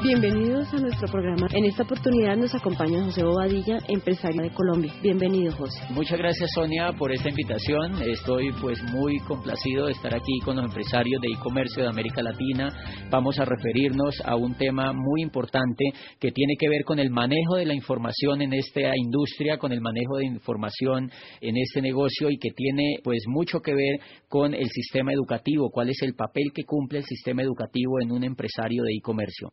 Bienvenidos a nuestro programa. En esta oportunidad nos acompaña José Bobadilla, empresario de Colombia. Bienvenido, José. Muchas gracias, Sonia, por esta invitación. Estoy pues muy complacido de estar aquí con los empresarios de e-comercio de América Latina. Vamos a referirnos a un tema muy importante que tiene que ver con el manejo de la información en esta industria, con el manejo de información en este negocio y que tiene pues mucho que ver con el sistema educativo, cuál es el papel que cumple el sistema educativo en un empresario de e-comercio.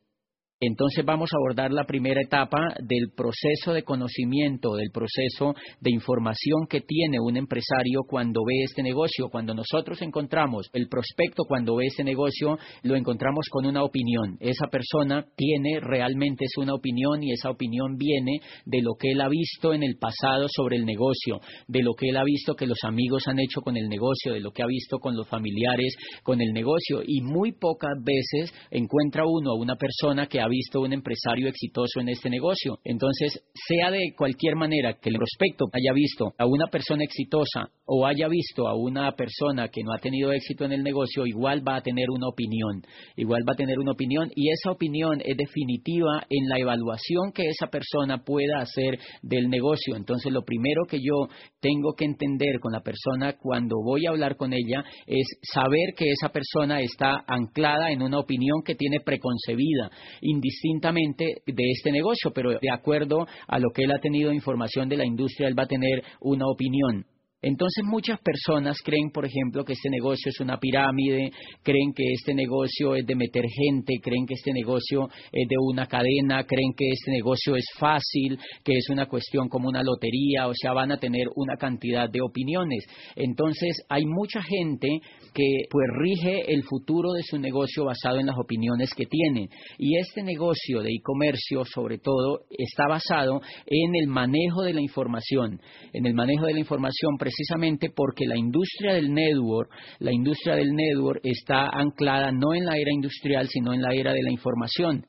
Entonces vamos a abordar la primera etapa del proceso de conocimiento, del proceso de información que tiene un empresario cuando ve este negocio. Cuando nosotros encontramos el prospecto, cuando ve este negocio, lo encontramos con una opinión. Esa persona tiene realmente es una opinión y esa opinión viene de lo que él ha visto en el pasado sobre el negocio, de lo que él ha visto que los amigos han hecho con el negocio, de lo que ha visto con los familiares con el negocio. Y muy pocas veces encuentra uno a una persona que ha visto un empresario exitoso en este negocio. Entonces, sea de cualquier manera que el prospecto haya visto a una persona exitosa o haya visto a una persona que no ha tenido éxito en el negocio, igual va a tener una opinión, igual va a tener una opinión y esa opinión es definitiva en la evaluación que esa persona pueda hacer del negocio. Entonces, lo primero que yo tengo que entender con la persona cuando voy a hablar con ella es saber que esa persona está anclada en una opinión que tiene preconcebida, indistintamente de este negocio, pero de acuerdo a lo que él ha tenido información de la industria, él va a tener una opinión. Entonces muchas personas creen, por ejemplo, que este negocio es una pirámide, creen que este negocio es de meter gente, creen que este negocio es de una cadena, creen que este negocio es fácil, que es una cuestión como una lotería, o sea, van a tener una cantidad de opiniones. Entonces hay mucha gente que pues rige el futuro de su negocio basado en las opiniones que tiene. Y este negocio de e-comercio, sobre todo, está basado en el manejo de la información, en el manejo de la información precisamente porque la industria del network, la industria del network está anclada no en la era industrial, sino en la era de la información.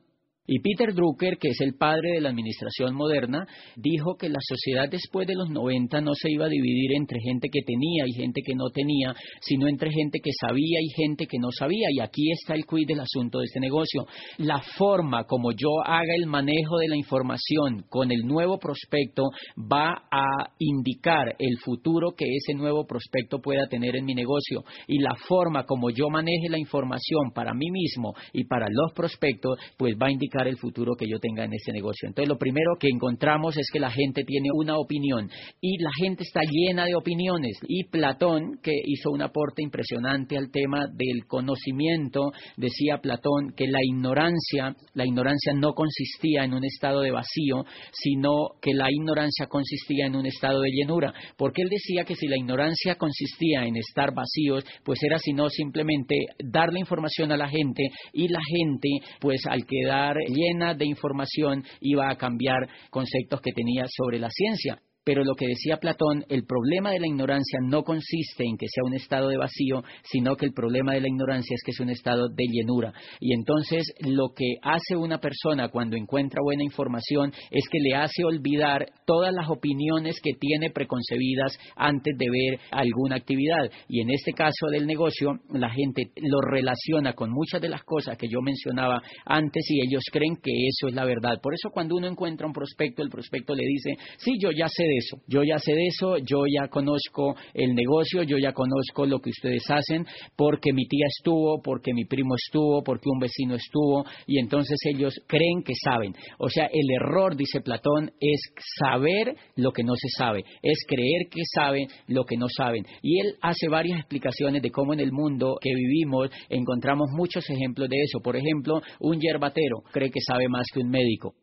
Y Peter Drucker, que es el padre de la administración moderna, dijo que la sociedad después de los 90 no se iba a dividir entre gente que tenía y gente que no tenía, sino entre gente que sabía y gente que no sabía. Y aquí está el quid del asunto de este negocio. La forma como yo haga el manejo de la información con el nuevo prospecto va a indicar el futuro que ese nuevo prospecto pueda tener en mi negocio. Y la forma como yo maneje la información para mí mismo y para los prospectos, pues va a indicar el futuro que yo tenga en este negocio. Entonces, lo primero que encontramos es que la gente tiene una opinión y la gente está llena de opiniones. Y Platón, que hizo un aporte impresionante al tema del conocimiento, decía Platón que la ignorancia, la ignorancia no consistía en un estado de vacío, sino que la ignorancia consistía en un estado de llenura. Porque él decía que si la ignorancia consistía en estar vacíos, pues era sino simplemente dar la información a la gente y la gente, pues al quedar llena de información iba a cambiar conceptos que tenía sobre la ciencia. Pero lo que decía Platón, el problema de la ignorancia no consiste en que sea un estado de vacío, sino que el problema de la ignorancia es que es un estado de llenura. Y entonces lo que hace una persona cuando encuentra buena información es que le hace olvidar todas las opiniones que tiene preconcebidas antes de ver alguna actividad. Y en este caso del negocio, la gente lo relaciona con muchas de las cosas que yo mencionaba antes y ellos creen que eso es la verdad. Por eso cuando uno encuentra un prospecto, el prospecto le dice, sí, yo ya sé de eso. Yo ya sé de eso, yo ya conozco el negocio, yo ya conozco lo que ustedes hacen, porque mi tía estuvo, porque mi primo estuvo, porque un vecino estuvo, y entonces ellos creen que saben. O sea, el error, dice Platón, es saber lo que no se sabe, es creer que saben lo que no saben. Y él hace varias explicaciones de cómo en el mundo que vivimos encontramos muchos ejemplos de eso. Por ejemplo, un yerbatero cree que sabe más que un médico.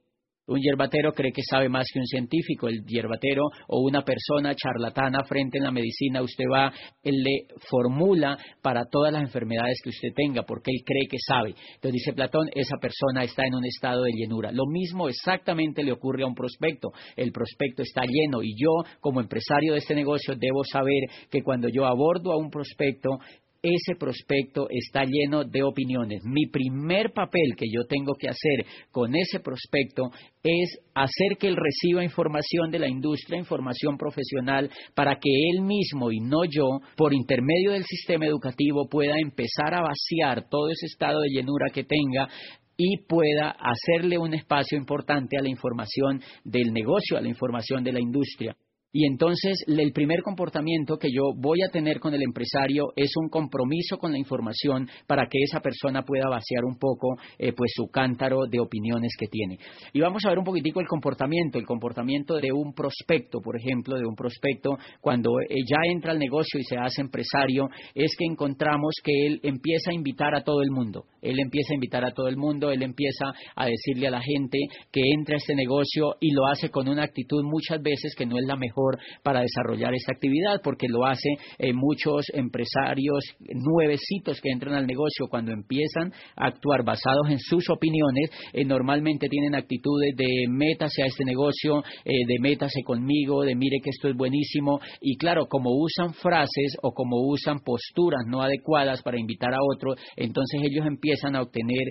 Un yerbatero cree que sabe más que un científico. El yerbatero o una persona charlatana frente en la medicina, usted va, él le formula para todas las enfermedades que usted tenga, porque él cree que sabe. Entonces dice Platón, esa persona está en un estado de llenura. Lo mismo exactamente le ocurre a un prospecto. El prospecto está lleno y yo, como empresario de este negocio, debo saber que cuando yo abordo a un prospecto, ese prospecto está lleno de opiniones. Mi primer papel que yo tengo que hacer con ese prospecto es hacer que él reciba información de la industria, información profesional, para que él mismo y no yo, por intermedio del sistema educativo, pueda empezar a vaciar todo ese estado de llenura que tenga y pueda hacerle un espacio importante a la información del negocio, a la información de la industria. Y entonces el primer comportamiento que yo voy a tener con el empresario es un compromiso con la información para que esa persona pueda vaciar un poco eh, pues su cántaro de opiniones que tiene. Y vamos a ver un poquitico el comportamiento, el comportamiento de un prospecto, por ejemplo, de un prospecto cuando eh, ya entra al negocio y se hace empresario, es que encontramos que él empieza a invitar a todo el mundo. Él empieza a invitar a todo el mundo, él empieza a decirle a la gente que entre a este negocio y lo hace con una actitud muchas veces que no es la mejor para desarrollar esta actividad, porque lo hace eh, muchos empresarios nuevecitos que entran al negocio cuando empiezan a actuar basados en sus opiniones, eh, normalmente tienen actitudes de métase a este negocio, eh, de métase conmigo, de mire que esto es buenísimo, y claro, como usan frases o como usan posturas no adecuadas para invitar a otros, entonces ellos empiezan a obtener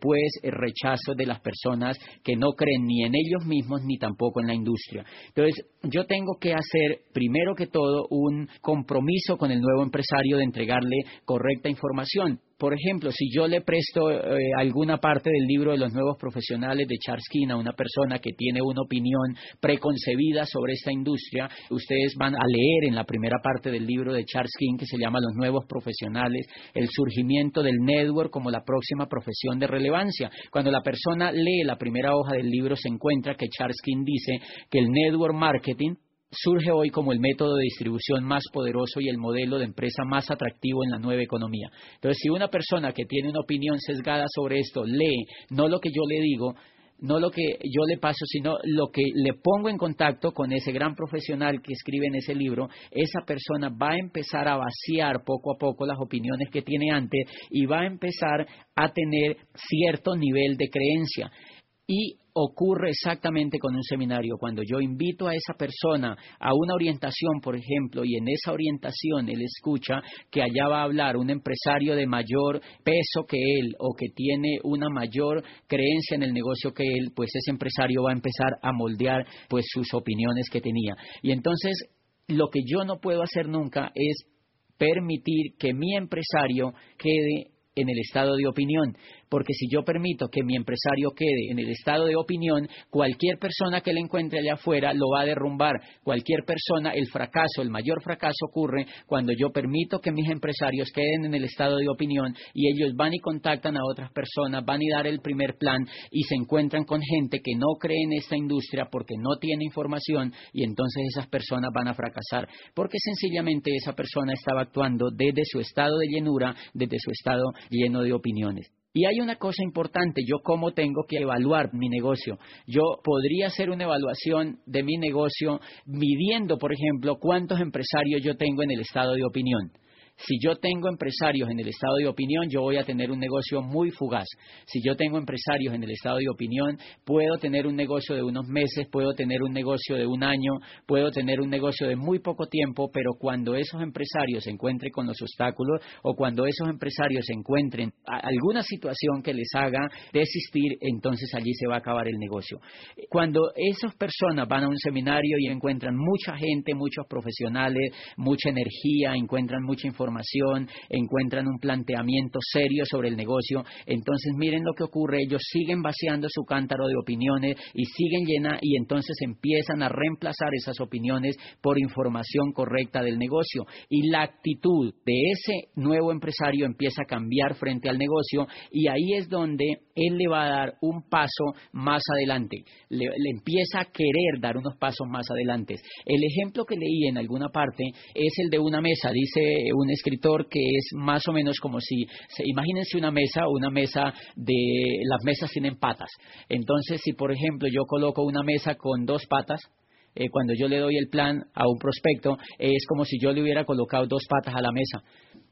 pues rechazo de las personas que no creen ni en ellos mismos ni tampoco en la industria. Entonces, yo tengo que hacer, primero que todo, un compromiso con el nuevo empresario de entregarle correcta información. Por ejemplo, si yo le presto eh, alguna parte del libro de los nuevos profesionales de Charles King a una persona que tiene una opinión preconcebida sobre esta industria, ustedes van a leer en la primera parte del libro de Charles King que se llama Los nuevos profesionales, el surgimiento del network como la próxima profesión de relevancia. Cuando la persona lee la primera hoja del libro se encuentra que Charles King dice que el network marketing surge hoy como el método de distribución más poderoso y el modelo de empresa más atractivo en la nueva economía. Entonces, si una persona que tiene una opinión sesgada sobre esto lee no lo que yo le digo, no lo que yo le paso, sino lo que le pongo en contacto con ese gran profesional que escribe en ese libro, esa persona va a empezar a vaciar poco a poco las opiniones que tiene antes y va a empezar a tener cierto nivel de creencia. Y ocurre exactamente con un seminario. Cuando yo invito a esa persona a una orientación, por ejemplo, y en esa orientación él escucha que allá va a hablar un empresario de mayor peso que él o que tiene una mayor creencia en el negocio que él, pues ese empresario va a empezar a moldear pues sus opiniones que tenía. Y entonces lo que yo no puedo hacer nunca es permitir que mi empresario quede en el estado de opinión porque si yo permito que mi empresario quede en el estado de opinión, cualquier persona que le encuentre allá afuera lo va a derrumbar. Cualquier persona, el fracaso, el mayor fracaso ocurre cuando yo permito que mis empresarios queden en el estado de opinión y ellos van y contactan a otras personas, van y dar el primer plan y se encuentran con gente que no cree en esta industria porque no tiene información y entonces esas personas van a fracasar porque sencillamente esa persona estaba actuando desde su estado de llenura, desde su estado lleno de opiniones. Y hay una cosa importante, yo cómo tengo que evaluar mi negocio. Yo podría hacer una evaluación de mi negocio midiendo, por ejemplo, cuántos empresarios yo tengo en el estado de opinión. Si yo tengo empresarios en el estado de opinión, yo voy a tener un negocio muy fugaz. Si yo tengo empresarios en el estado de opinión, puedo tener un negocio de unos meses, puedo tener un negocio de un año, puedo tener un negocio de muy poco tiempo, pero cuando esos empresarios se encuentren con los obstáculos o cuando esos empresarios se encuentren alguna situación que les haga desistir, entonces allí se va a acabar el negocio. Cuando esas personas van a un seminario y encuentran mucha gente, muchos profesionales, mucha energía, encuentran mucha información, encuentran un planteamiento serio sobre el negocio, entonces miren lo que ocurre, ellos siguen vaciando su cántaro de opiniones y siguen llena y entonces empiezan a reemplazar esas opiniones por información correcta del negocio. Y la actitud de ese nuevo empresario empieza a cambiar frente al negocio y ahí es donde él le va a dar un paso más adelante, le, le empieza a querer dar unos pasos más adelante. El ejemplo que leí en alguna parte es el de una mesa, dice un escritor que es más o menos como si, imagínense una mesa, una mesa de, las mesas tienen patas. Entonces, si por ejemplo yo coloco una mesa con dos patas, eh, cuando yo le doy el plan a un prospecto, es como si yo le hubiera colocado dos patas a la mesa.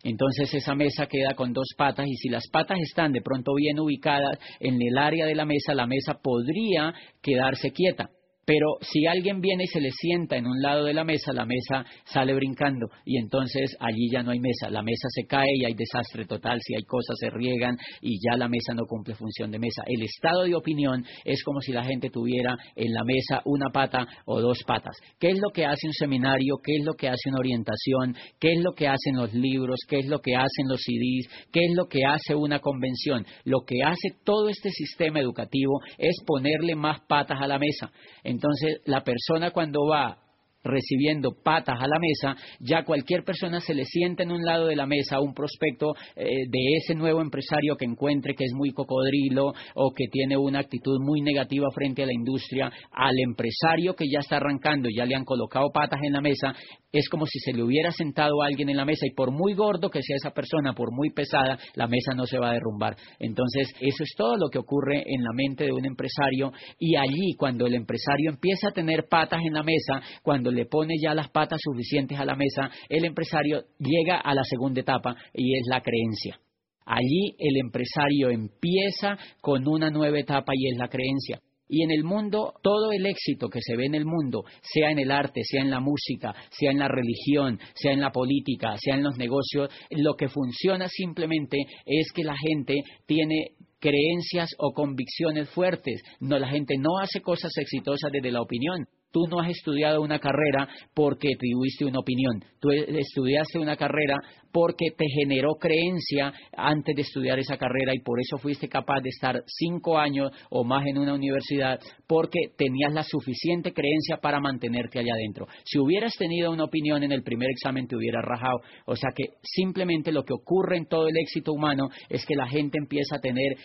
Entonces esa mesa queda con dos patas y si las patas están de pronto bien ubicadas en el área de la mesa, la mesa podría quedarse quieta Pero si alguien viene y se le sienta en un lado de la mesa, la mesa sale brincando y entonces allí ya no hay mesa. La mesa se cae y hay desastre total. Si hay cosas se riegan y ya la mesa no cumple función de mesa. El estado de opinión es como si la gente tuviera en la mesa una pata o dos patas. ¿Qué es lo que hace un seminario? ¿Qué es lo que hace una orientación? ¿Qué es lo que hacen los libros? ¿Qué es lo que hacen los CDs? ¿Qué es lo que hace una convención? Lo que hace todo este sistema educativo es ponerle más patas a la mesa. Entonces, la persona cuando va recibiendo patas a la mesa, ya cualquier persona se le sienta en un lado de la mesa un prospecto eh, de ese nuevo empresario que encuentre que es muy cocodrilo o que tiene una actitud muy negativa frente a la industria, al empresario que ya está arrancando, ya le han colocado patas en la mesa, es como si se le hubiera sentado alguien en la mesa y por muy gordo que sea esa persona, por muy pesada, la mesa no se va a derrumbar. Entonces, eso es todo lo que ocurre en la mente de un empresario y allí cuando el empresario empieza a tener patas en la mesa, cuando le pone ya las patas suficientes a la mesa, el empresario llega a la segunda etapa y es la creencia. Allí el empresario empieza con una nueva etapa y es la creencia. Y en el mundo, todo el éxito que se ve en el mundo, sea en el arte, sea en la música, sea en la religión, sea en la política, sea en los negocios, lo que funciona simplemente es que la gente tiene creencias o convicciones fuertes. No, la gente no hace cosas exitosas desde la opinión. Tú no has estudiado una carrera porque tuviste una opinión. Tú estudiaste una carrera porque te generó creencia antes de estudiar esa carrera y por eso fuiste capaz de estar cinco años o más en una universidad porque tenías la suficiente creencia para mantenerte allá adentro. Si hubieras tenido una opinión en el primer examen te hubieras rajado. O sea que simplemente lo que ocurre en todo el éxito humano es que la gente empieza a tener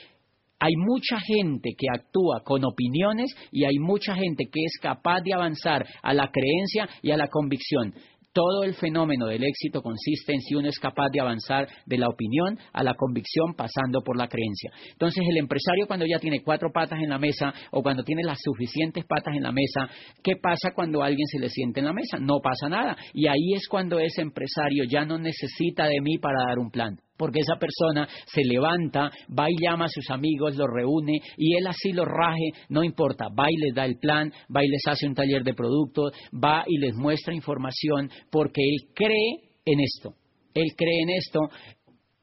hay mucha gente que actúa con opiniones y hay mucha gente que es capaz de avanzar a la creencia y a la convicción. Todo el fenómeno del éxito consiste en si uno es capaz de avanzar de la opinión a la convicción pasando por la creencia. Entonces el empresario cuando ya tiene cuatro patas en la mesa o cuando tiene las suficientes patas en la mesa, ¿qué pasa cuando alguien se le siente en la mesa? No pasa nada. Y ahí es cuando ese empresario ya no necesita de mí para dar un plan porque esa persona se levanta, va y llama a sus amigos, los reúne y él así los raje, no importa, va y les da el plan, va y les hace un taller de productos, va y les muestra información porque él cree en esto, él cree en esto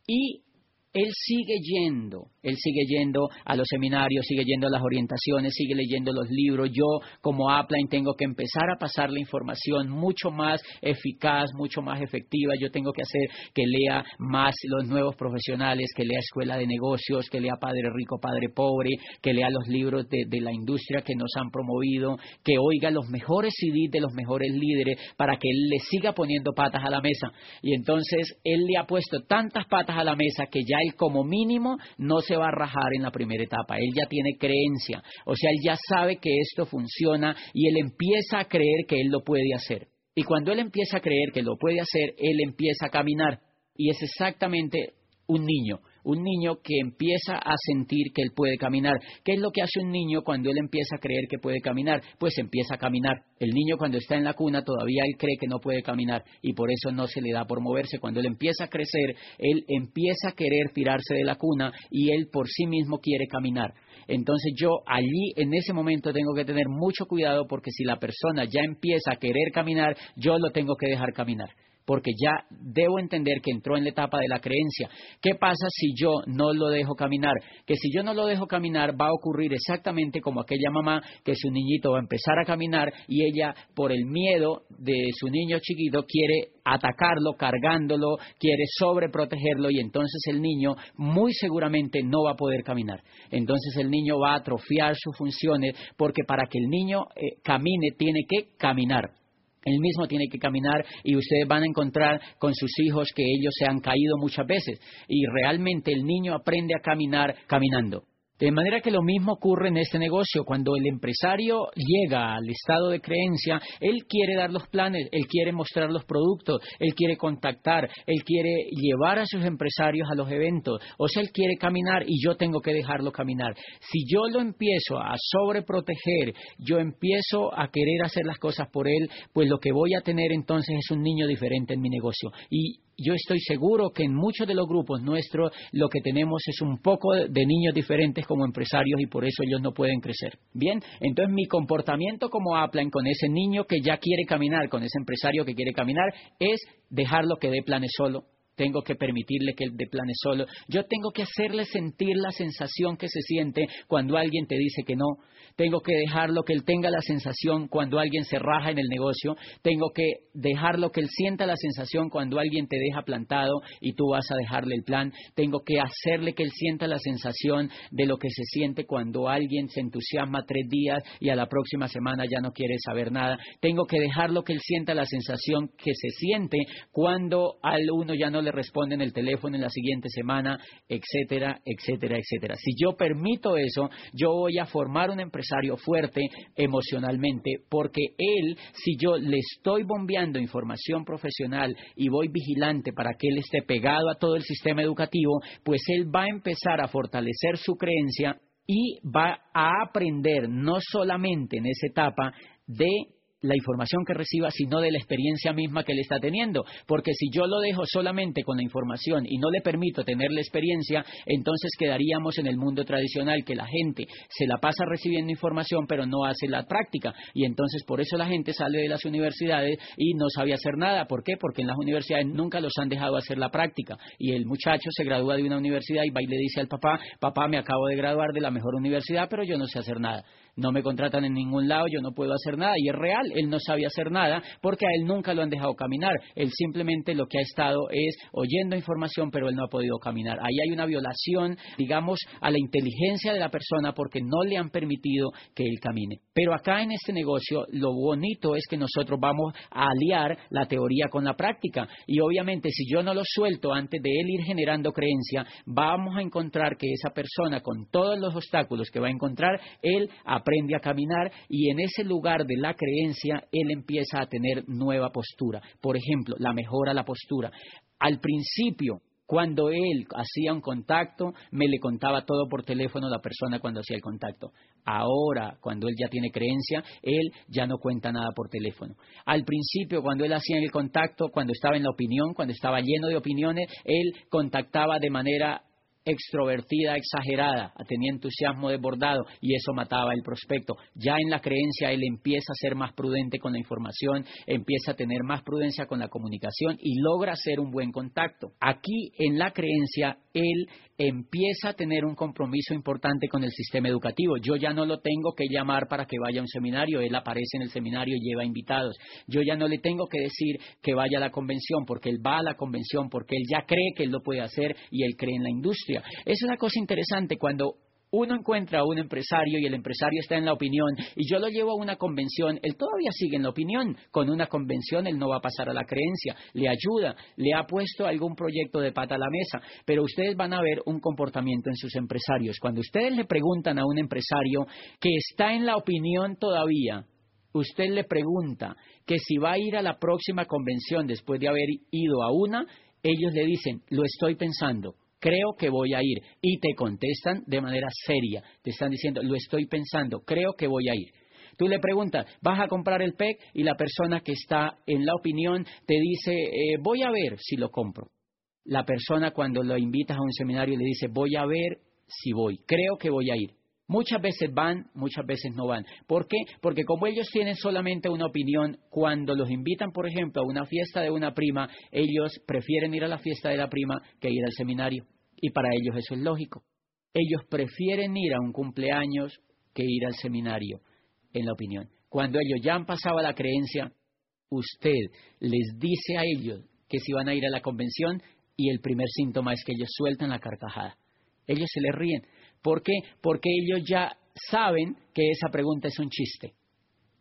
y él sigue yendo él sigue yendo a los seminarios, sigue yendo a las orientaciones, sigue leyendo los libros. Yo, como Upline, tengo que empezar a pasar la información mucho más eficaz, mucho más efectiva. Yo tengo que hacer que lea más los nuevos profesionales, que lea Escuela de Negocios, que lea Padre Rico, Padre Pobre, que lea los libros de, la industria que nos han promovido, que oiga los mejores CDs de los mejores líderes para que él le siga poniendo patas a la mesa. Y entonces él le ha puesto tantas patas a la mesa que ya él como mínimo no se va a rajar en la primera etapa, él ya tiene creencia, o sea, él ya sabe que esto funciona y él empieza a creer que él lo puede hacer. Y cuando él empieza a creer que lo puede hacer, él empieza a caminar. Y es exactamente un niño un niño que empieza a sentir que él puede caminar. ¿Qué es lo que hace un niño cuando él empieza a creer que puede caminar? Pues empieza a caminar. El niño cuando está en la cuna todavía él cree que no puede caminar y por eso no se le da por moverse. Cuando él empieza a crecer, él empieza a querer tirarse de la cuna y él por sí mismo quiere caminar. Entonces yo allí en ese momento tengo que tener mucho cuidado porque si la persona ya empieza a querer caminar, yo lo tengo que dejar caminar porque ya debo entender que entró en la etapa de la creencia. ¿Qué pasa si yo no lo dejo caminar? Que si yo no lo dejo caminar va a ocurrir exactamente como aquella mamá que su niñito va a empezar a caminar y ella por el miedo de su niño chiquito quiere atacarlo, cargándolo, quiere sobreprotegerlo y entonces el niño muy seguramente no va a poder caminar. Entonces el niño va a atrofiar sus funciones porque para que el niño eh, camine tiene que caminar. Él mismo tiene que caminar y ustedes van a encontrar con sus hijos que ellos se han caído muchas veces y realmente el niño aprende a caminar caminando. De manera que lo mismo ocurre en este negocio. Cuando el empresario llega al estado de creencia, él quiere dar los planes, él quiere mostrar los productos, él quiere contactar, él quiere llevar a sus empresarios a los eventos. O sea, él quiere caminar y yo tengo que dejarlo caminar. Si yo lo empiezo a sobreproteger, yo empiezo a querer hacer las cosas por él, pues lo que voy a tener entonces es un niño diferente en mi negocio. Y yo estoy seguro que en muchos de los grupos nuestros lo que tenemos es un poco de niños diferentes como empresarios y por eso ellos no pueden crecer. Bien, entonces mi comportamiento como Aplan con ese niño que ya quiere caminar, con ese empresario que quiere caminar, es dejarlo que dé planes solo, tengo que permitirle que él de plane solo, yo tengo que hacerle sentir la sensación que se siente cuando alguien te dice que no, tengo que dejarlo que él tenga la sensación cuando alguien se raja en el negocio, tengo que dejarlo que él sienta la sensación cuando alguien te deja plantado y tú vas a dejarle el plan, tengo que hacerle que él sienta la sensación de lo que se siente cuando alguien se entusiasma tres días y a la próxima semana ya no quiere saber nada, tengo que dejarlo que él sienta la sensación que se siente cuando al uno ya no le responde en el teléfono en la siguiente semana, etcétera, etcétera, etcétera. Si yo permito eso, yo voy a formar una empresa fuerte emocionalmente, porque él, si yo le estoy bombeando información profesional y voy vigilante para que él esté pegado a todo el sistema educativo, pues él va a empezar a fortalecer su creencia y va a aprender no solamente en esa etapa de la información que reciba, sino de la experiencia misma que él está teniendo. Porque si yo lo dejo solamente con la información y no le permito tener la experiencia, entonces quedaríamos en el mundo tradicional que la gente se la pasa recibiendo información pero no hace la práctica. Y entonces por eso la gente sale de las universidades y no sabe hacer nada. ¿Por qué? Porque en las universidades nunca los han dejado hacer la práctica. Y el muchacho se gradúa de una universidad y va y le dice al papá, papá me acabo de graduar de la mejor universidad pero yo no sé hacer nada no me contratan en ningún lado, yo no puedo hacer nada. Y es real, él no sabe hacer nada porque a él nunca lo han dejado caminar. Él simplemente lo que ha estado es oyendo información, pero él no ha podido caminar. Ahí hay una violación, digamos, a la inteligencia de la persona porque no le han permitido que él camine. Pero acá en este negocio lo bonito es que nosotros vamos a aliar la teoría con la práctica. Y obviamente si yo no lo suelto antes de él ir generando creencia, vamos a encontrar que esa persona con todos los obstáculos que va a encontrar, él aprende a caminar y en ese lugar de la creencia él empieza a tener nueva postura. Por ejemplo, la mejora la postura. Al principio, cuando él hacía un contacto, me le contaba todo por teléfono la persona cuando hacía el contacto. Ahora, cuando él ya tiene creencia, él ya no cuenta nada por teléfono. Al principio, cuando él hacía el contacto, cuando estaba en la opinión, cuando estaba lleno de opiniones, él contactaba de manera extrovertida, exagerada, tenía entusiasmo desbordado y eso mataba el prospecto. Ya en la creencia él empieza a ser más prudente con la información, empieza a tener más prudencia con la comunicación y logra hacer un buen contacto. Aquí en la creencia él empieza a tener un compromiso importante con el sistema educativo. Yo ya no lo tengo que llamar para que vaya a un seminario, él aparece en el seminario y lleva invitados. Yo ya no le tengo que decir que vaya a la convención, porque él va a la convención, porque él ya cree que él lo puede hacer y él cree en la industria. Es una cosa interesante cuando uno encuentra a un empresario y el empresario está en la opinión y yo lo llevo a una convención, él todavía sigue en la opinión. Con una convención él no va a pasar a la creencia, le ayuda, le ha puesto algún proyecto de pata a la mesa, pero ustedes van a ver un comportamiento en sus empresarios. Cuando ustedes le preguntan a un empresario que está en la opinión todavía, usted le pregunta que si va a ir a la próxima convención después de haber ido a una, ellos le dicen, lo estoy pensando creo que voy a ir. Y te contestan de manera seria, te están diciendo, lo estoy pensando, creo que voy a ir. Tú le preguntas, ¿vas a comprar el PEC? Y la persona que está en la opinión te dice, eh, voy a ver si lo compro. La persona cuando lo invitas a un seminario le dice, voy a ver si voy, creo que voy a ir. Muchas veces van, muchas veces no van. ¿Por qué? Porque como ellos tienen solamente una opinión, cuando los invitan, por ejemplo, a una fiesta de una prima, ellos prefieren ir a la fiesta de la prima que ir al seminario. Y para ellos eso es lógico. Ellos prefieren ir a un cumpleaños que ir al seminario, en la opinión. Cuando ellos ya han pasado la creencia, usted les dice a ellos que si van a ir a la convención y el primer síntoma es que ellos sueltan la carcajada. Ellos se les ríen. ¿Por qué? Porque ellos ya saben que esa pregunta es un chiste.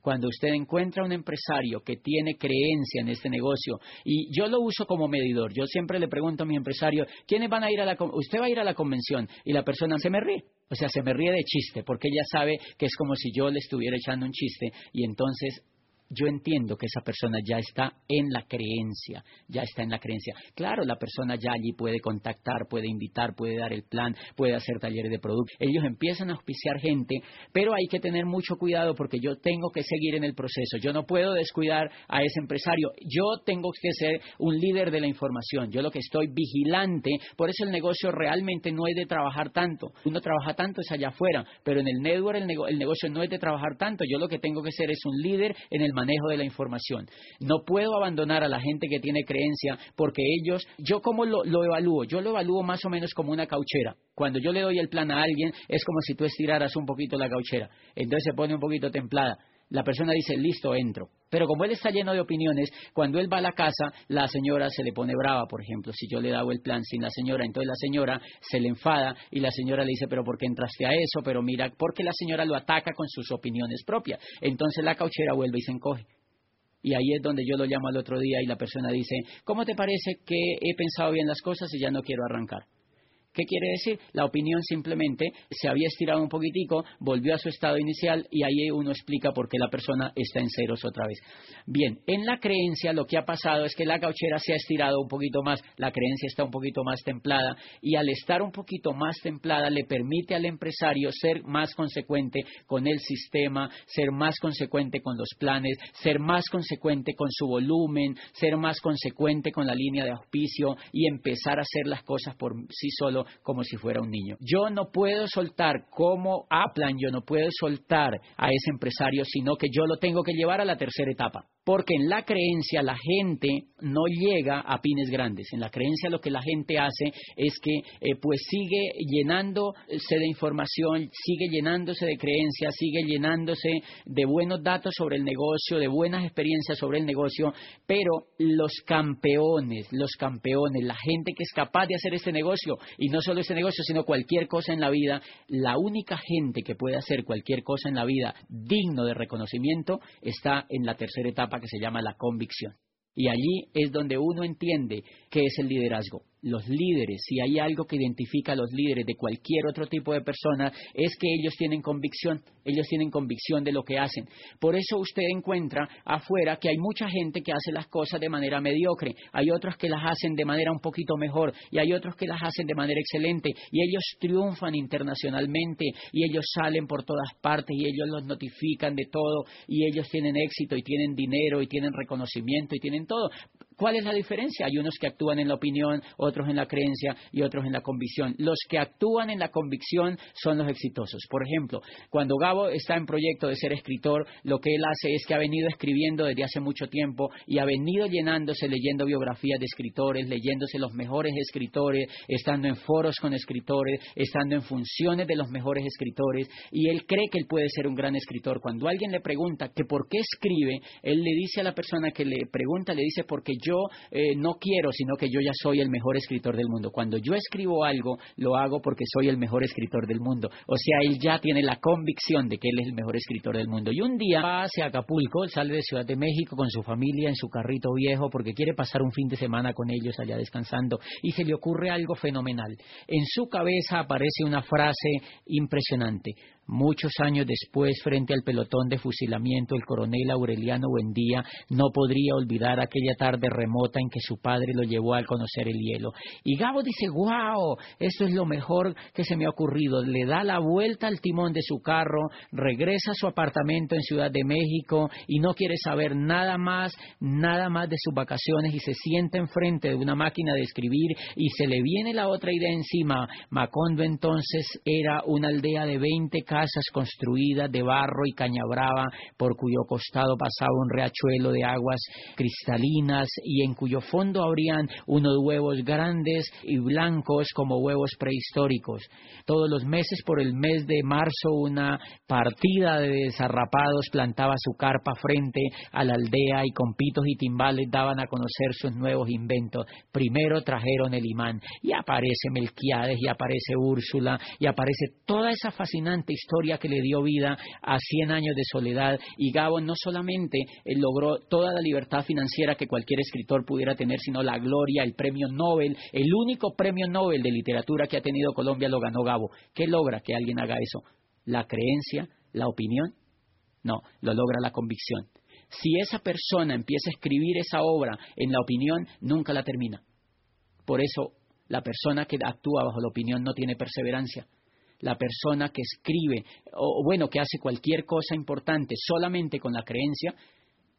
Cuando usted encuentra un empresario que tiene creencia en este negocio, y yo lo uso como medidor, yo siempre le pregunto a mi empresario, ¿quiénes van a ir a la usted va a ir a la convención? Y la persona se me ríe. O sea, se me ríe de chiste, porque ella sabe que es como si yo le estuviera echando un chiste, y entonces yo entiendo que esa persona ya está en la creencia, ya está en la creencia. Claro, la persona ya allí puede contactar, puede invitar, puede dar el plan, puede hacer talleres de producto. Ellos empiezan a auspiciar gente, pero hay que tener mucho cuidado porque yo tengo que seguir en el proceso. Yo no puedo descuidar a ese empresario. Yo tengo que ser un líder de la información. Yo lo que estoy vigilante, por eso el negocio realmente no es de trabajar tanto. Uno trabaja tanto es allá afuera, pero en el network el, negocio no es de trabajar tanto. Yo lo que tengo que ser es un líder en el manejo de la información. No puedo abandonar a la gente que tiene creencia porque ellos, yo cómo lo, lo evalúo, yo lo evalúo más o menos como una cauchera. Cuando yo le doy el plan a alguien es como si tú estiraras un poquito la cauchera. Entonces se pone un poquito templada. La persona dice, listo, entro. Pero como él está lleno de opiniones, cuando él va a la casa, la señora se le pone brava, por ejemplo, si yo le dado el plan sin la señora, entonces la señora se le enfada y la señora le dice, pero ¿por qué entraste a eso? Pero mira, porque la señora lo ataca con sus opiniones propias. Entonces la cauchera vuelve y se encoge. Y ahí es donde yo lo llamo al otro día y la persona dice, ¿cómo te parece que he pensado bien las cosas y ya no quiero arrancar? ¿Qué quiere decir? La opinión simplemente se había estirado un poquitico, volvió a su estado inicial y ahí uno explica por qué la persona está en ceros otra vez. Bien, en la creencia lo que ha pasado es que la cauchera se ha estirado un poquito más, la creencia está un poquito más templada y al estar un poquito más templada le permite al empresario ser más consecuente con el sistema, ser más consecuente con los planes, ser más consecuente con su volumen, ser más consecuente con la línea de auspicio y empezar a hacer las cosas por sí solo como si fuera un niño. Yo no puedo soltar como Aplan, yo no puedo soltar a ese empresario, sino que yo lo tengo que llevar a la tercera etapa porque en la creencia la gente no llega a pines grandes. En la creencia lo que la gente hace es que eh, pues sigue llenándose de información, sigue llenándose de creencias, sigue llenándose de buenos datos sobre el negocio, de buenas experiencias sobre el negocio, pero los campeones, los campeones, la gente que es capaz de hacer este negocio, y no solo este negocio, sino cualquier cosa en la vida, la única gente que puede hacer cualquier cosa en la vida digno de reconocimiento está en la tercera etapa que se llama la convicción. Y allí es donde uno entiende qué es el liderazgo los líderes, si hay algo que identifica a los líderes de cualquier otro tipo de persona, es que ellos tienen convicción, ellos tienen convicción de lo que hacen. Por eso usted encuentra afuera que hay mucha gente que hace las cosas de manera mediocre, hay otros que las hacen de manera un poquito mejor y hay otros que las hacen de manera excelente y ellos triunfan internacionalmente y ellos salen por todas partes y ellos los notifican de todo y ellos tienen éxito y tienen dinero y tienen reconocimiento y tienen todo. ¿Cuál es la diferencia? Hay unos que actúan en la opinión, otros en la creencia y otros en la convicción. Los que actúan en la convicción son los exitosos. Por ejemplo, cuando Gabo está en proyecto de ser escritor, lo que él hace es que ha venido escribiendo desde hace mucho tiempo y ha venido llenándose leyendo biografías de escritores, leyéndose los mejores escritores, estando en foros con escritores, estando en funciones de los mejores escritores y él cree que él puede ser un gran escritor. Cuando alguien le pregunta que por qué escribe, él le dice a la persona que le pregunta, le dice porque yo eh, no quiero, sino que yo ya soy el mejor escritor del mundo. Cuando yo escribo algo, lo hago porque soy el mejor escritor del mundo. O sea, él ya tiene la convicción de que él es el mejor escritor del mundo. Y un día va hacia Acapulco, sale de Ciudad de México con su familia en su carrito viejo porque quiere pasar un fin de semana con ellos allá descansando y se le ocurre algo fenomenal. En su cabeza aparece una frase impresionante. Muchos años después, frente al pelotón de fusilamiento, el coronel Aureliano Buendía no podría olvidar aquella tarde remota en que su padre lo llevó a conocer el hielo. Y Gabo dice, wow, esto es lo mejor que se me ha ocurrido. Le da la vuelta al timón de su carro, regresa a su apartamento en Ciudad de México y no quiere saber nada más, nada más de sus vacaciones y se sienta enfrente de una máquina de escribir y se le viene la otra idea encima. Macondo entonces era una aldea de 20 casas construidas de barro y caña brava, por cuyo costado pasaba un riachuelo de aguas cristalinas y en cuyo fondo habrían unos huevos grandes y blancos como huevos prehistóricos. Todos los meses, por el mes de marzo, una partida de desarrapados plantaba su carpa frente a la aldea y con pitos y timbales daban a conocer sus nuevos inventos. Primero trajeron el imán y aparece Melquiades y aparece Úrsula y aparece toda esa fascinante historia historia que le dio vida a 100 años de soledad y Gabo no solamente eh, logró toda la libertad financiera que cualquier escritor pudiera tener, sino la gloria, el premio Nobel, el único premio Nobel de literatura que ha tenido Colombia lo ganó Gabo. ¿Qué logra que alguien haga eso? ¿La creencia? ¿La opinión? No, lo logra la convicción. si esa persona empieza a escribir esa obra en la opinión, nunca la termina. Por eso, la persona que actúa bajo la opinión no tiene perseverancia. La persona que escribe, o bueno, que hace cualquier cosa importante solamente con la creencia,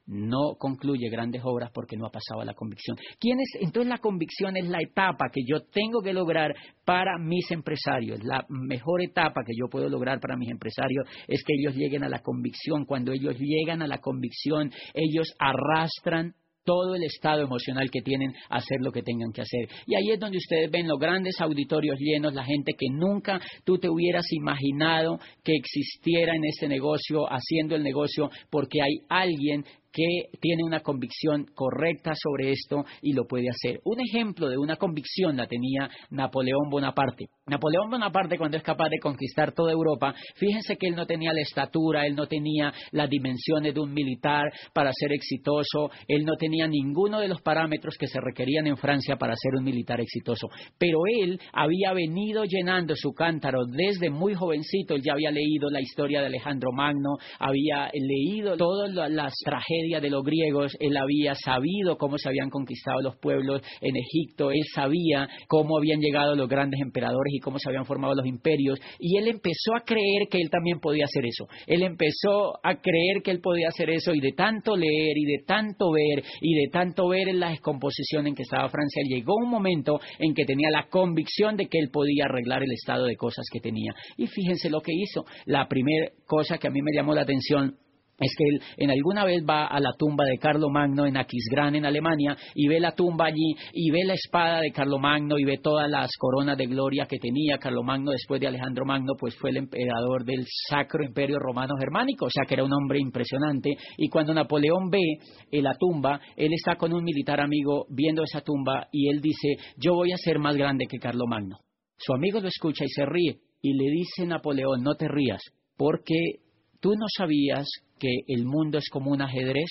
no concluye grandes obras porque no ha pasado a la convicción. ¿Quién es? Entonces la convicción es la etapa que yo tengo que lograr para mis empresarios. La mejor etapa que yo puedo lograr para mis empresarios es que ellos lleguen a la convicción. Cuando ellos llegan a la convicción, ellos arrastran todo el estado emocional que tienen a hacer lo que tengan que hacer. Y ahí es donde ustedes ven los grandes auditorios llenos, la gente que nunca tú te hubieras imaginado que existiera en ese negocio, haciendo el negocio, porque hay alguien que tiene una convicción correcta sobre esto y lo puede hacer. Un ejemplo de una convicción la tenía Napoleón Bonaparte. Napoleón Bonaparte cuando es capaz de conquistar toda Europa, fíjense que él no tenía la estatura, él no tenía las dimensiones de un militar para ser exitoso, él no tenía ninguno de los parámetros que se requerían en Francia para ser un militar exitoso, pero él había venido llenando su cántaro desde muy jovencito, él ya había leído la historia de Alejandro Magno, había leído todas las tragedias de los griegos, él había sabido cómo se habían conquistado los pueblos en Egipto, él sabía cómo habían llegado los grandes emperadores y cómo se habían formado los imperios, y él empezó a creer que él también podía hacer eso. Él empezó a creer que él podía hacer eso, y de tanto leer, y de tanto ver, y de tanto ver en la descomposición en que estaba Francia, llegó un momento en que tenía la convicción de que él podía arreglar el estado de cosas que tenía. Y fíjense lo que hizo. La primera cosa que a mí me llamó la atención es que él en alguna vez va a la tumba de Carlomagno en Aquisgrán, en Alemania, y ve la tumba allí, y ve la espada de Carlomagno, y ve todas las coronas de gloria que tenía. Carlomagno, después de Alejandro Magno, pues fue el emperador del Sacro Imperio Romano Germánico, o sea que era un hombre impresionante. Y cuando Napoleón ve en la tumba, él está con un militar amigo viendo esa tumba, y él dice, yo voy a ser más grande que Carlomagno. Su amigo lo escucha y se ríe, y le dice Napoleón, no te rías, porque tú no sabías que el mundo es como un ajedrez,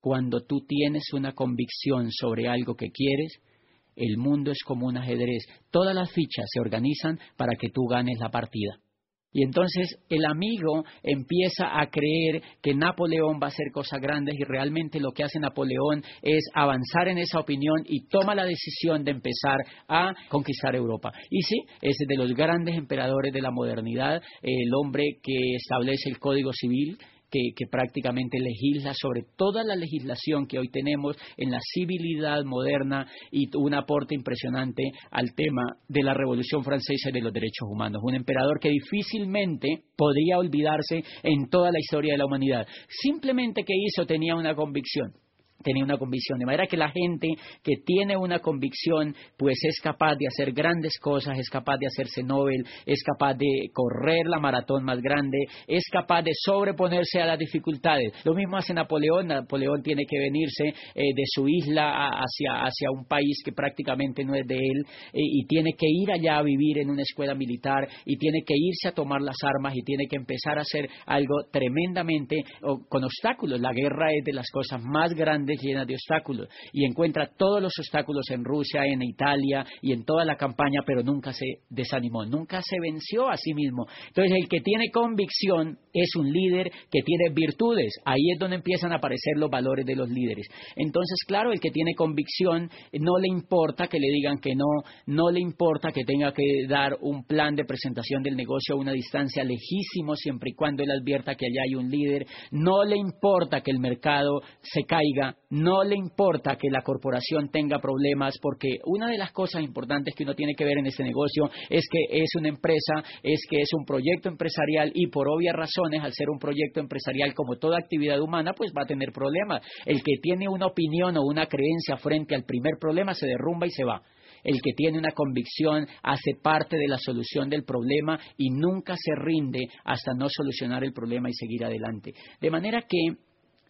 cuando tú tienes una convicción sobre algo que quieres, el mundo es como un ajedrez. Todas las fichas se organizan para que tú ganes la partida. Y entonces el amigo empieza a creer que Napoleón va a hacer cosas grandes y realmente lo que hace Napoleón es avanzar en esa opinión y toma la decisión de empezar a conquistar Europa. Y sí, es de los grandes emperadores de la modernidad, el hombre que establece el Código Civil, que, prácticamente legisla sobre toda la legislación que hoy tenemos en la civilidad moderna y un aporte impresionante al tema de la Revolución Francesa y de los derechos humanos. Un emperador que difícilmente podría olvidarse en toda la historia de la humanidad. Simplemente que hizo tenía una convicción tenía una convicción. De manera que la gente que tiene una convicción, pues es capaz de hacer grandes cosas, es capaz de hacerse Nobel, es capaz de correr la maratón más grande, es capaz de sobreponerse a las dificultades. Lo mismo hace Napoleón. Napoleón tiene que venirse eh, de su isla hacia, hacia un país que prácticamente no es de él eh, y tiene que ir allá a vivir en una escuela militar y tiene que irse a tomar las armas y tiene que empezar a hacer algo tremendamente con obstáculos. La guerra es de las cosas más grandes llenas de obstáculos y encuentra todos los obstáculos en Rusia, en Italia y en toda la campaña, pero nunca se desanimó, nunca se venció a sí mismo. Entonces, el que tiene convicción es un líder que tiene virtudes. Ahí es donde empiezan a aparecer los valores de los líderes. Entonces, claro, el que tiene convicción no le importa que le digan que no, no le importa que tenga que dar un plan de presentación del negocio a una distancia lejísimo siempre y cuando él advierta que allá hay un líder, no le importa que el mercado se caiga, no le importa que la corporación tenga problemas, porque una de las cosas importantes que uno tiene que ver en este negocio es que es una empresa, es que es un proyecto empresarial y por obvias razones, al ser un proyecto empresarial como toda actividad humana, pues va a tener problemas. El que tiene una opinión o una creencia frente al primer problema se derrumba y se va. El que tiene una convicción hace parte de la solución del problema y nunca se rinde hasta no solucionar el problema y seguir adelante. De manera que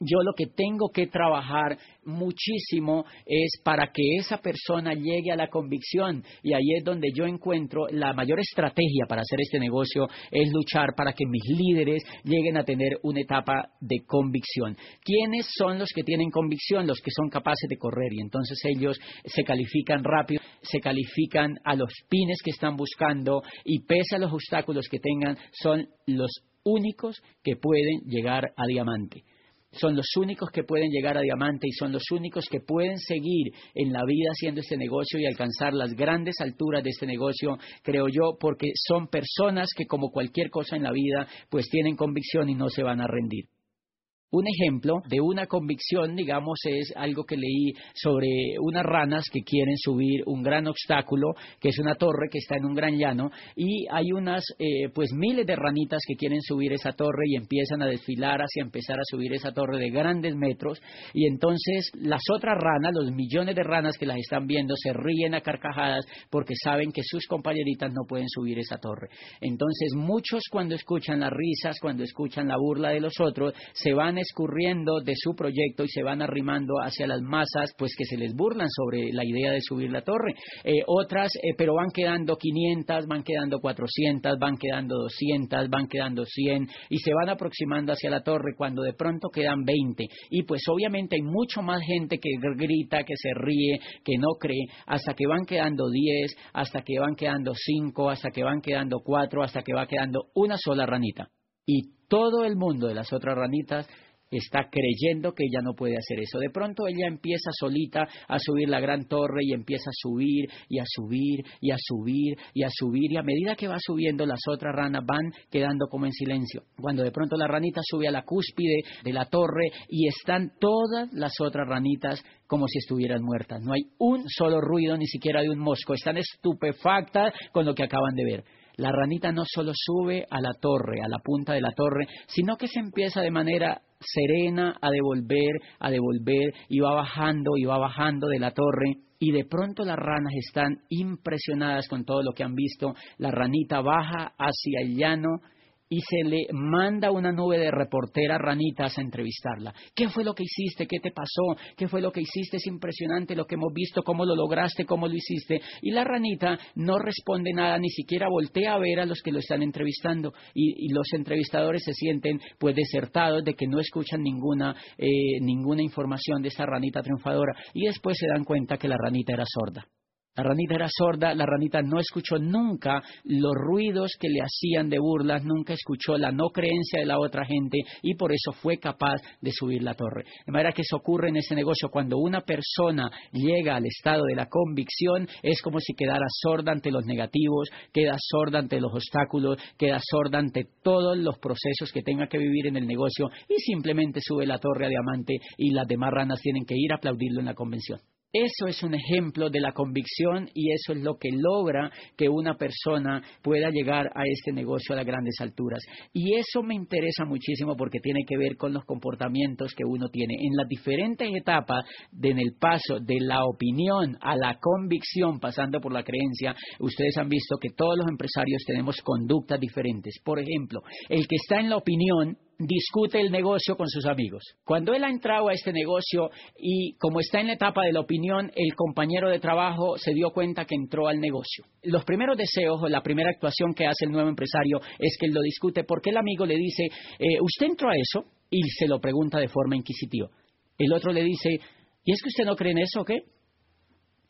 yo lo que tengo que trabajar muchísimo es para que esa persona llegue a la convicción y ahí es donde yo encuentro la mayor estrategia para hacer este negocio es luchar para que mis líderes lleguen a tener una etapa de convicción. ¿Quiénes son los que tienen convicción? Los que son capaces de correr y entonces ellos se califican rápido, se califican a los pines que están buscando y pese a los obstáculos que tengan son los únicos que pueden llegar a diamante. Son los únicos que pueden llegar a diamante y son los únicos que pueden seguir en la vida haciendo este negocio y alcanzar las grandes alturas de este negocio, creo yo, porque son personas que como cualquier cosa en la vida, pues tienen convicción y no se van a rendir. Un ejemplo de una convicción, digamos, es algo que leí sobre unas ranas que quieren subir un gran obstáculo, que es una torre que está en un gran llano, y hay unas, eh, pues, miles de ranitas que quieren subir esa torre y empiezan a desfilar hacia empezar a subir esa torre de grandes metros, y entonces las otras ranas, los millones de ranas que las están viendo, se ríen a carcajadas porque saben que sus compañeritas no pueden subir esa torre. Entonces, muchos cuando escuchan las risas, cuando escuchan la burla de los otros, se van escurriendo de su proyecto y se van arrimando hacia las masas, pues que se les burlan sobre la idea de subir la torre. Eh, otras, eh, pero van quedando 500, van quedando 400, van quedando 200, van quedando 100 y se van aproximando hacia la torre cuando de pronto quedan 20. Y pues obviamente hay mucho más gente que grita, que se ríe, que no cree, hasta que van quedando 10, hasta que van quedando 5, hasta que van quedando 4, hasta que va quedando una sola ranita. Y todo el mundo de las otras ranitas está creyendo que ella no puede hacer eso. De pronto ella empieza solita a subir la gran torre y empieza a subir y a subir y a subir y a subir y a medida que va subiendo las otras ranas van quedando como en silencio. Cuando de pronto la ranita sube a la cúspide de la torre y están todas las otras ranitas como si estuvieran muertas. No hay un solo ruido ni siquiera de un mosco. Están estupefactas con lo que acaban de ver la ranita no solo sube a la torre, a la punta de la torre, sino que se empieza de manera serena a devolver, a devolver, y va bajando, y va bajando de la torre, y de pronto las ranas están impresionadas con todo lo que han visto, la ranita baja hacia el llano, y se le manda una nube de reporteras ranitas a entrevistarla. ¿Qué fue lo que hiciste? ¿Qué te pasó? ¿Qué fue lo que hiciste? Es impresionante lo que hemos visto, cómo lo lograste, cómo lo hiciste. Y la ranita no responde nada, ni siquiera voltea a ver a los que lo están entrevistando. Y, los entrevistadores se sienten pues desertados de que no escuchan ninguna, eh, ninguna información de esa ranita triunfadora. Y después se dan cuenta que la ranita era sorda. La ranita era sorda, la ranita no escuchó nunca los ruidos que le hacían de burlas, nunca escuchó la no creencia de la otra gente y por eso fue capaz de subir la torre. De manera que eso ocurre en ese negocio. Cuando una persona llega al estado de la convicción, es como si quedara sorda ante los negativos, queda sorda ante los obstáculos, queda sorda ante todos los procesos que tenga que vivir en el negocio y simplemente sube la torre a diamante y las demás ranas tienen que ir a aplaudirlo en la convención. Eso es un ejemplo de la convicción y eso es lo que logra que una persona pueda llegar a este negocio a las grandes alturas. Y eso me interesa muchísimo porque tiene que ver con los comportamientos que uno tiene. En las diferentes etapas en el paso de la opinión a la convicción, pasando por la creencia, ustedes han visto que todos los empresarios tenemos conductas diferentes. Por ejemplo, el que está en la opinión discute el negocio con sus amigos. Cuando él ha entrado a este negocio y como está en la etapa de la opinión, el compañero de trabajo se dio cuenta que entró al negocio. Los primeros deseos o la primera actuación que hace el nuevo empresario es que él lo discute porque el amigo le dice, eh, ¿usted entró a eso? Y se lo pregunta de forma inquisitiva. El otro le dice, ¿y es que usted no cree en eso o qué?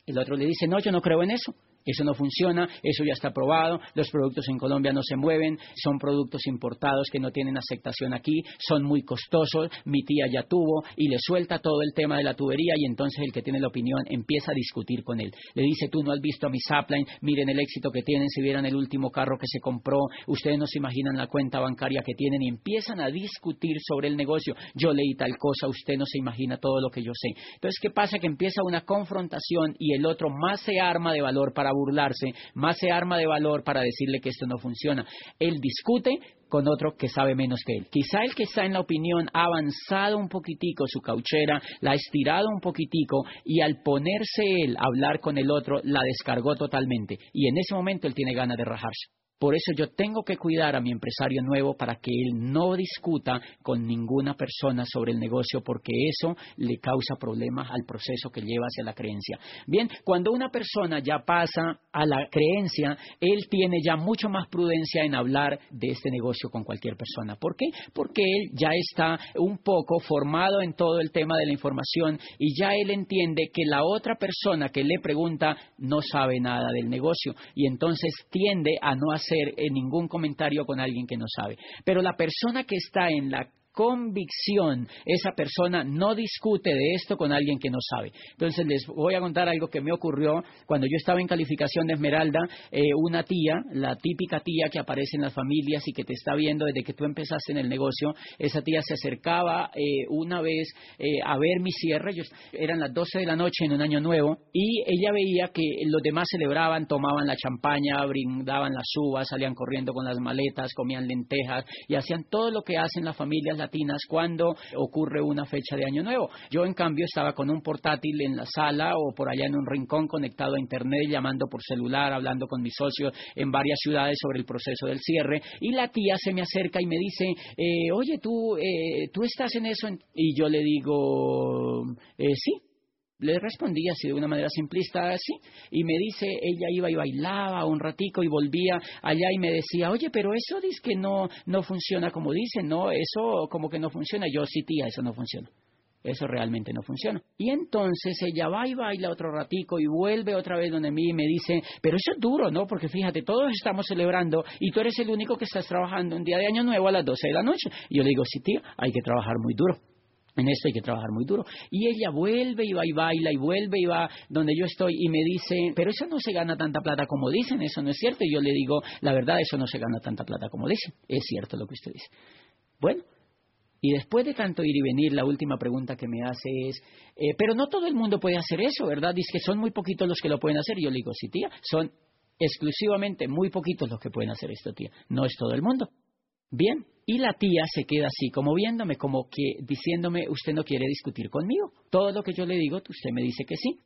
El otro le dice, no, yo no creo en eso. Eso no funciona, eso ya está probado, los productos en Colombia no se mueven, son productos importados que no tienen aceptación aquí, son muy costosos, mi tía ya tuvo y le suelta todo el tema de la tubería y entonces el que tiene la opinión empieza a discutir con él. Le dice, tú no has visto a mi Sapline, miren el éxito que tienen, si vieran el último carro que se compró, ustedes no se imaginan la cuenta bancaria que tienen y empiezan a discutir sobre el negocio. Yo leí tal cosa, usted no se imagina todo lo que yo sé. Entonces, ¿qué pasa? Que empieza una confrontación y el otro más se arma de valor para burlarse, más se arma de valor para decirle que esto no funciona. Él discute con otro que sabe menos que él. Quizá el que está en la opinión ha avanzado un poquitico su cauchera, la ha estirado un poquitico y al ponerse él a hablar con el otro la descargó totalmente y en ese momento él tiene ganas de rajarse. Por eso yo tengo que cuidar a mi empresario nuevo para que él no discuta con ninguna persona sobre el negocio porque eso le causa problemas al proceso que lleva hacia la creencia. Bien, cuando una persona ya pasa a la creencia, él tiene ya mucho más prudencia en hablar de este negocio con cualquier persona. ¿Por qué? Porque él ya está un poco formado en todo el tema de la información y ya él entiende que la otra persona que le pregunta no sabe nada del negocio y entonces tiende a no hacer hacer ningún comentario con alguien que no sabe. Pero la persona que está en la convicción. Esa persona no discute de esto con alguien que no sabe. Entonces les voy a contar algo que me ocurrió cuando yo estaba en calificación de Esmeralda. Eh, una tía, la típica tía que aparece en las familias y que te está viendo desde que tú empezaste en el negocio, esa tía se acercaba eh, una vez eh, a ver mi cierre. eran las 12 de la noche en un año nuevo y ella veía que los demás celebraban, tomaban la champaña, brindaban las uvas, salían corriendo con las maletas, comían lentejas y hacían todo lo que hacen las familias latinas cuando ocurre una fecha de Año Nuevo. Yo, en cambio, estaba con un portátil en la sala o por allá en un rincón conectado a Internet, llamando por celular, hablando con mis socios en varias ciudades sobre el proceso del cierre. Y la tía se me acerca y me dice, eh, oye, tú, eh, tú estás en eso. Y yo le digo, eh, sí, le respondí así de una manera simplista, así, y me dice, ella iba y bailaba un ratico y volvía allá y me decía, oye, pero eso dice que no, no funciona como dicen, no, eso como que no funciona. Yo, sí, tía, eso no funciona. Eso realmente no funciona. Y entonces ella va y baila otro ratico y vuelve otra vez donde mí y me dice, pero eso es duro, ¿no? Porque fíjate, todos estamos celebrando y tú eres el único que estás trabajando un día de año nuevo a las 12 de la noche. Y yo le digo, sí, tía, hay que trabajar muy duro. En esto hay que trabajar muy duro. Y ella vuelve y va y baila y vuelve y va donde yo estoy y me dice, pero eso no se gana tanta plata como dicen, eso no es cierto. Y yo le digo, la verdad, eso no se gana tanta plata como dicen. Es cierto lo que usted dice. Bueno, y después de tanto ir y venir, la última pregunta que me hace es, eh, pero no todo el mundo puede hacer eso, ¿verdad? Dice que son muy poquitos los que lo pueden hacer. Yo le digo, sí, tía, son exclusivamente muy poquitos los que pueden hacer esto, tía. No es todo el mundo. Bien, y la tía se queda así, como viéndome, como que diciéndome, usted no quiere discutir conmigo. Todo lo que yo le digo, usted me dice que sí.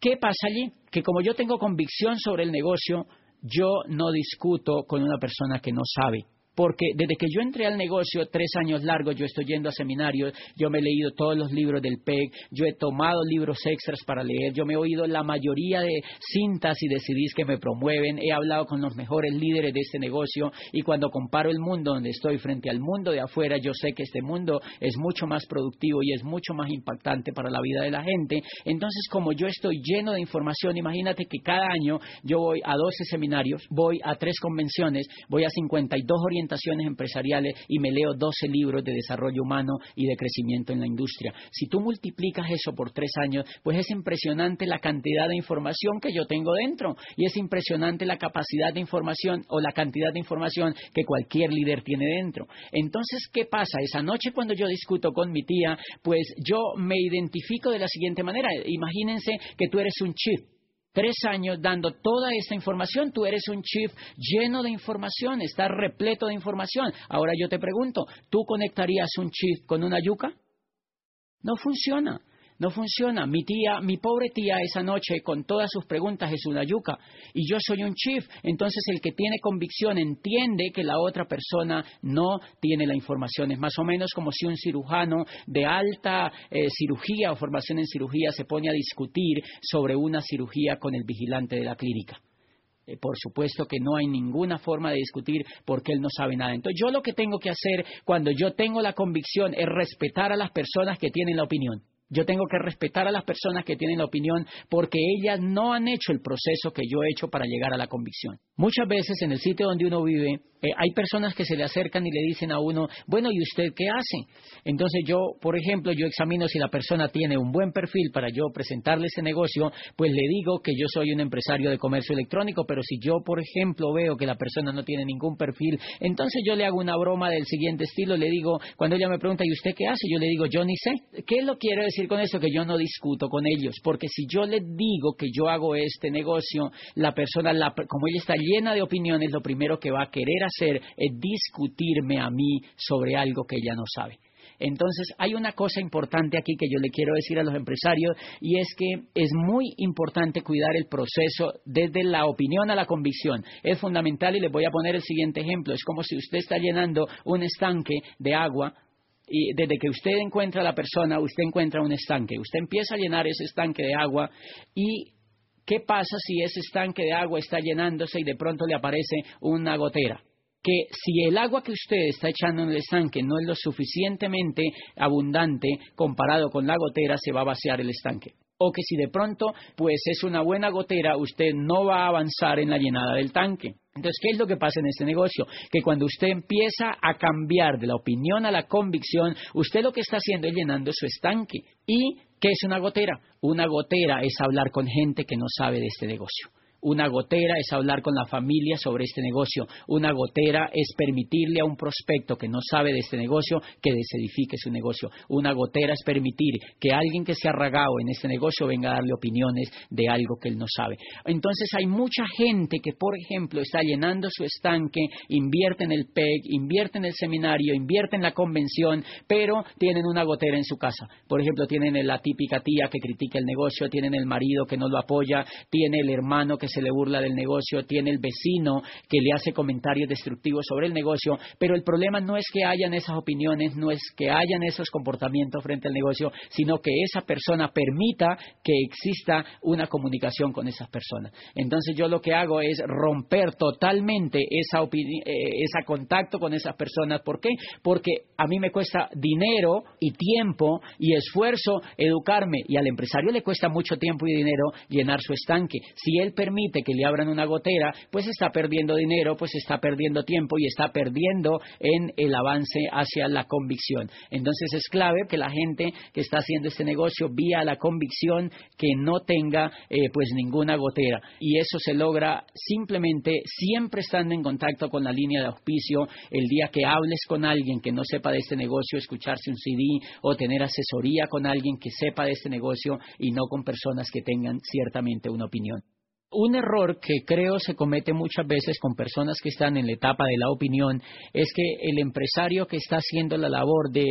¿Qué pasa allí? Que como yo tengo convicción sobre el negocio, yo no discuto con una persona que no sabe porque desde que yo entré al negocio, tres años largos, yo estoy yendo a seminarios, yo me he leído todos los libros del PEG, yo he tomado libros extras para leer, yo me he oído la mayoría de cintas y de CDs que me promueven, he hablado con los mejores líderes de este negocio y cuando comparo el mundo donde estoy frente al mundo de afuera, yo sé que este mundo es mucho más productivo y es mucho más impactante para la vida de la gente. Entonces, como yo estoy lleno de información, imagínate que cada año yo voy a 12 seminarios, voy a tres convenciones, voy a 52 orientaciones empresariales y me leo 12 libros de desarrollo humano y de crecimiento en la industria. Si tú multiplicas eso por tres años, pues es impresionante la cantidad de información que yo tengo dentro y es impresionante la capacidad de información o la cantidad de información que cualquier líder tiene dentro. Entonces, ¿qué pasa? Esa noche cuando yo discuto con mi tía, pues yo me identifico de la siguiente manera. Imagínense que tú eres un chip tres años dando toda esta información, tú eres un chief lleno de información, estás repleto de información. Ahora yo te pregunto, ¿tú conectarías un chief con una yuca? No funciona. No funciona. Mi tía, mi pobre tía esa noche con todas sus preguntas es una yuca y yo soy un chief. Entonces el que tiene convicción entiende que la otra persona no tiene la información. Es más o menos como si un cirujano de alta eh, cirugía o formación en cirugía se pone a discutir sobre una cirugía con el vigilante de la clínica eh, por supuesto que no hay ninguna forma de discutir porque él no sabe nada. Entonces yo lo que tengo que hacer cuando yo tengo la convicción es respetar a las personas que tienen la opinión. Yo tengo que respetar a las personas que tienen la opinión porque ellas no han hecho el proceso que yo he hecho para llegar a la convicción. Muchas veces en el sitio donde uno vive eh, hay personas que se le acercan y le dicen a uno, bueno, ¿y usted qué hace? Entonces yo, por ejemplo, yo examino si la persona tiene un buen perfil para yo presentarle ese negocio, pues le digo que yo soy un empresario de comercio electrónico, pero si yo, por ejemplo, veo que la persona no tiene ningún perfil, entonces yo le hago una broma del siguiente estilo, le digo, cuando ella me pregunta, ¿y usted qué hace? Yo le digo, yo ni sé. ¿Qué lo quiero decir con eso? Que yo no discuto con ellos, porque si yo le digo que yo hago este negocio, la persona, como ella está llena de opiniones, lo primero que va a querer hacer es discutirme a mí sobre algo que ella no sabe. Entonces, hay una cosa importante aquí que yo le quiero decir a los empresarios y es que es muy importante cuidar el proceso desde la opinión a la convicción. Es fundamental y les voy a poner el siguiente ejemplo. Es como si usted está llenando un estanque de agua y desde que usted encuentra a la persona, usted encuentra un estanque. Usted empieza a llenar ese estanque de agua y ¿qué pasa si ese estanque de agua está llenándose y de pronto le aparece una gotera? que si el agua que usted está echando en el estanque no es lo suficientemente abundante comparado con la gotera, se va a vaciar el estanque. O que si de pronto pues es una buena gotera, usted no va a avanzar en la llenada del tanque. Entonces, ¿qué es lo que pasa en este negocio? Que cuando usted empieza a cambiar de la opinión a la convicción, usted lo que está haciendo es llenando su estanque. ¿Y qué es una gotera? Una gotera es hablar con gente que no sabe de este negocio. Una gotera es hablar con la familia sobre este negocio. Una gotera es permitirle a un prospecto que no sabe de este negocio que desedifique su negocio. Una gotera es permitir que alguien que se ha ragado en este negocio venga a darle opiniones de algo que él no sabe. Entonces hay mucha gente que, por ejemplo, está llenando su estanque, invierte en el PEG, invierte en el seminario, invierte en la convención, pero tienen una gotera en su casa. Por ejemplo, tienen la típica tía que critica el negocio, tienen el marido que no lo apoya, tiene el hermano que se le burla del negocio, tiene el vecino que le hace comentarios destructivos sobre el negocio, pero el problema no es que hayan esas opiniones, no es que hayan esos comportamientos frente al negocio, sino que esa persona permita que exista una comunicación con esas personas. Entonces yo lo que hago es romper totalmente esa eh, ese contacto con esas personas. ¿Por qué? Porque a mí me cuesta dinero y tiempo y esfuerzo educarme y al empresario le cuesta mucho tiempo y dinero llenar su estanque. Si él permite que le abran una gotera, pues está perdiendo dinero, pues está perdiendo tiempo y está perdiendo en el avance hacia la convicción. Entonces es clave que la gente que está haciendo este negocio vía la convicción que no tenga eh, pues ninguna gotera y eso se logra simplemente siempre estando en contacto con la línea de auspicio el día que hables con alguien que no sepa de este negocio, escucharse un CD o tener asesoría con alguien que sepa de este negocio y no con personas que tengan ciertamente una opinión. Un error que creo se comete muchas veces con personas que están en la etapa de la opinión es que el empresario que está haciendo la labor de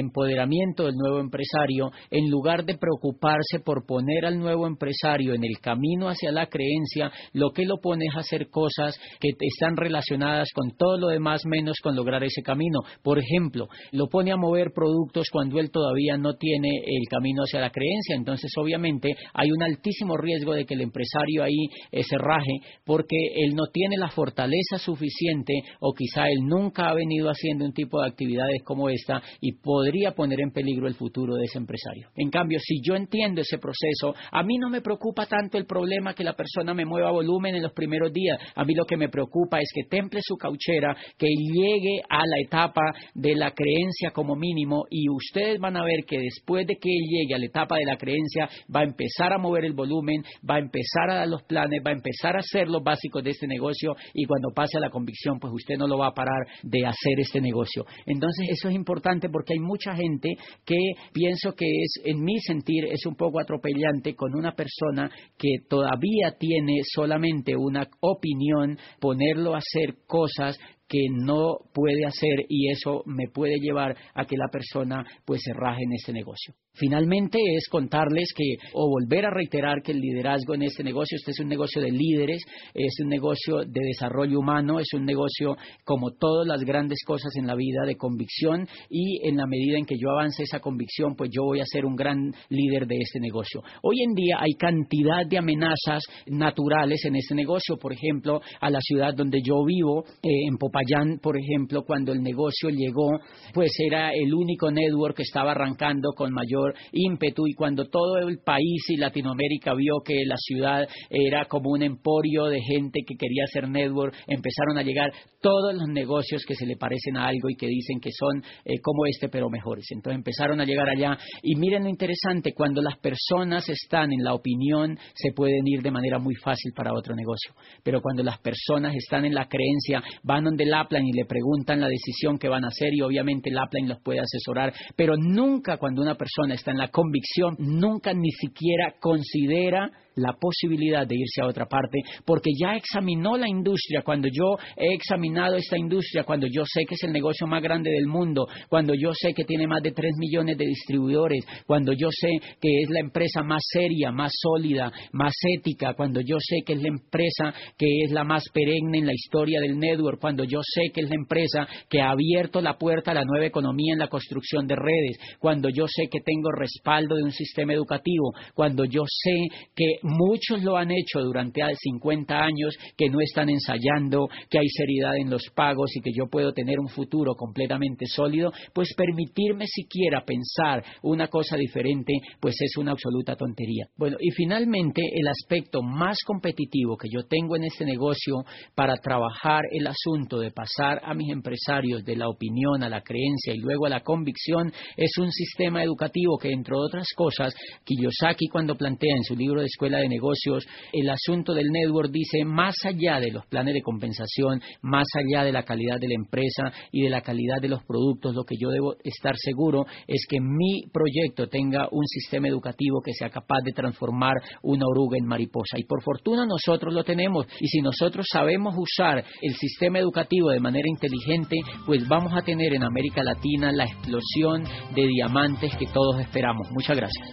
empoderamiento del nuevo empresario, en lugar de preocuparse por poner al nuevo empresario en el camino hacia la creencia, lo que lo pone es hacer cosas que están relacionadas con todo lo demás menos con lograr ese camino. Por ejemplo, lo pone a mover productos cuando él todavía no tiene el camino hacia la creencia. Entonces, obviamente, hay un altísimo riesgo de que el empresario ahí ese raje porque él no tiene la fortaleza suficiente o quizá él nunca ha venido haciendo un tipo de actividades como esta y podría poner en peligro el futuro de ese empresario. En cambio, si yo entiendo ese proceso, a mí no me preocupa tanto el problema que la persona me mueva volumen en los primeros días. A mí lo que me preocupa es que temple su cauchera, que llegue a la etapa de la creencia como mínimo y ustedes van a ver que después de que él llegue a la etapa de la creencia va a empezar a mover el volumen, va a empezar a dar los planes, va a empezar a hacer los básicos de este negocio y cuando pase a la convicción, pues usted no lo va a parar de hacer este negocio. Entonces, eso es importante porque hay mucha gente que pienso que es, en mi sentir, es un poco atropellante con una persona que todavía tiene solamente una opinión, ponerlo a hacer cosas que no puede hacer y eso me puede llevar a que la persona pues se raje en ese negocio. Finalmente es contarles que, o volver a reiterar que el liderazgo en este negocio, este es un negocio de líderes, es un negocio de desarrollo humano, es un negocio como todas las grandes cosas en la vida de convicción y en la medida en que yo avance esa convicción, pues yo voy a ser un gran líder de este negocio. Hoy en día hay cantidad de amenazas naturales en este negocio, por ejemplo, a la ciudad donde yo vivo, eh, en Popayán, por ejemplo, cuando el negocio llegó, pues era el único network que estaba arrancando con mayor ímpetu y cuando todo el país y Latinoamérica vio que la ciudad era como un emporio de gente que quería hacer network, empezaron a llegar todos los negocios que se le parecen a algo y que dicen que son eh, como este pero mejores. Entonces empezaron a llegar allá y miren lo interesante, cuando las personas están en la opinión se pueden ir de manera muy fácil para otro negocio, pero cuando las personas están en la creencia van donde Laplan y le preguntan la decisión que van a hacer y obviamente Laplan los puede asesorar, pero nunca cuando una persona está en la convicción, nunca ni siquiera considera la posibilidad de irse a otra parte, porque ya examinó la industria, cuando yo he examinado esta industria, cuando yo sé que es el negocio más grande del mundo, cuando yo sé que tiene más de 3 millones de distribuidores, cuando yo sé que es la empresa más seria, más sólida, más ética, cuando yo sé que es la empresa que es la más perenne en la historia del network, cuando yo yo sé que es la empresa que ha abierto la puerta a la nueva economía en la construcción de redes, cuando yo sé que tengo respaldo de un sistema educativo, cuando yo sé que muchos lo han hecho durante 50 años, que no están ensayando, que hay seriedad en los pagos y que yo puedo tener un futuro completamente sólido, pues permitirme siquiera pensar una cosa diferente, pues es una absoluta tontería. Bueno, y finalmente el aspecto más competitivo que yo tengo en este negocio para trabajar el asunto de pasar a mis empresarios de la opinión a la creencia y luego a la convicción es un sistema educativo que, entre otras cosas, Kiyosaki cuando plantea en su libro de Escuela de Negocios el asunto del network dice más allá de los planes de compensación, más allá de la calidad de la empresa y de la calidad de los productos, lo que yo debo estar seguro es que mi proyecto tenga un sistema educativo que sea capaz de transformar una oruga en mariposa. Y por fortuna nosotros lo tenemos. Y si nosotros sabemos usar el sistema de manera inteligente, pues vamos a tener en América Latina la explosión de diamantes que todos esperamos. Muchas gracias.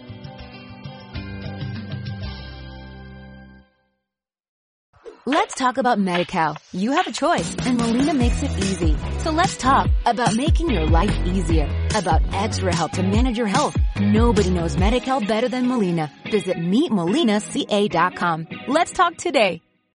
Let's talk about MediCal. You have a choice and Molina makes it easy. So let's talk about making your life easier, about extra help to manage your health. Nobody knows MediCal better than Molina. Visit meetmolinaca.com. Let's talk today.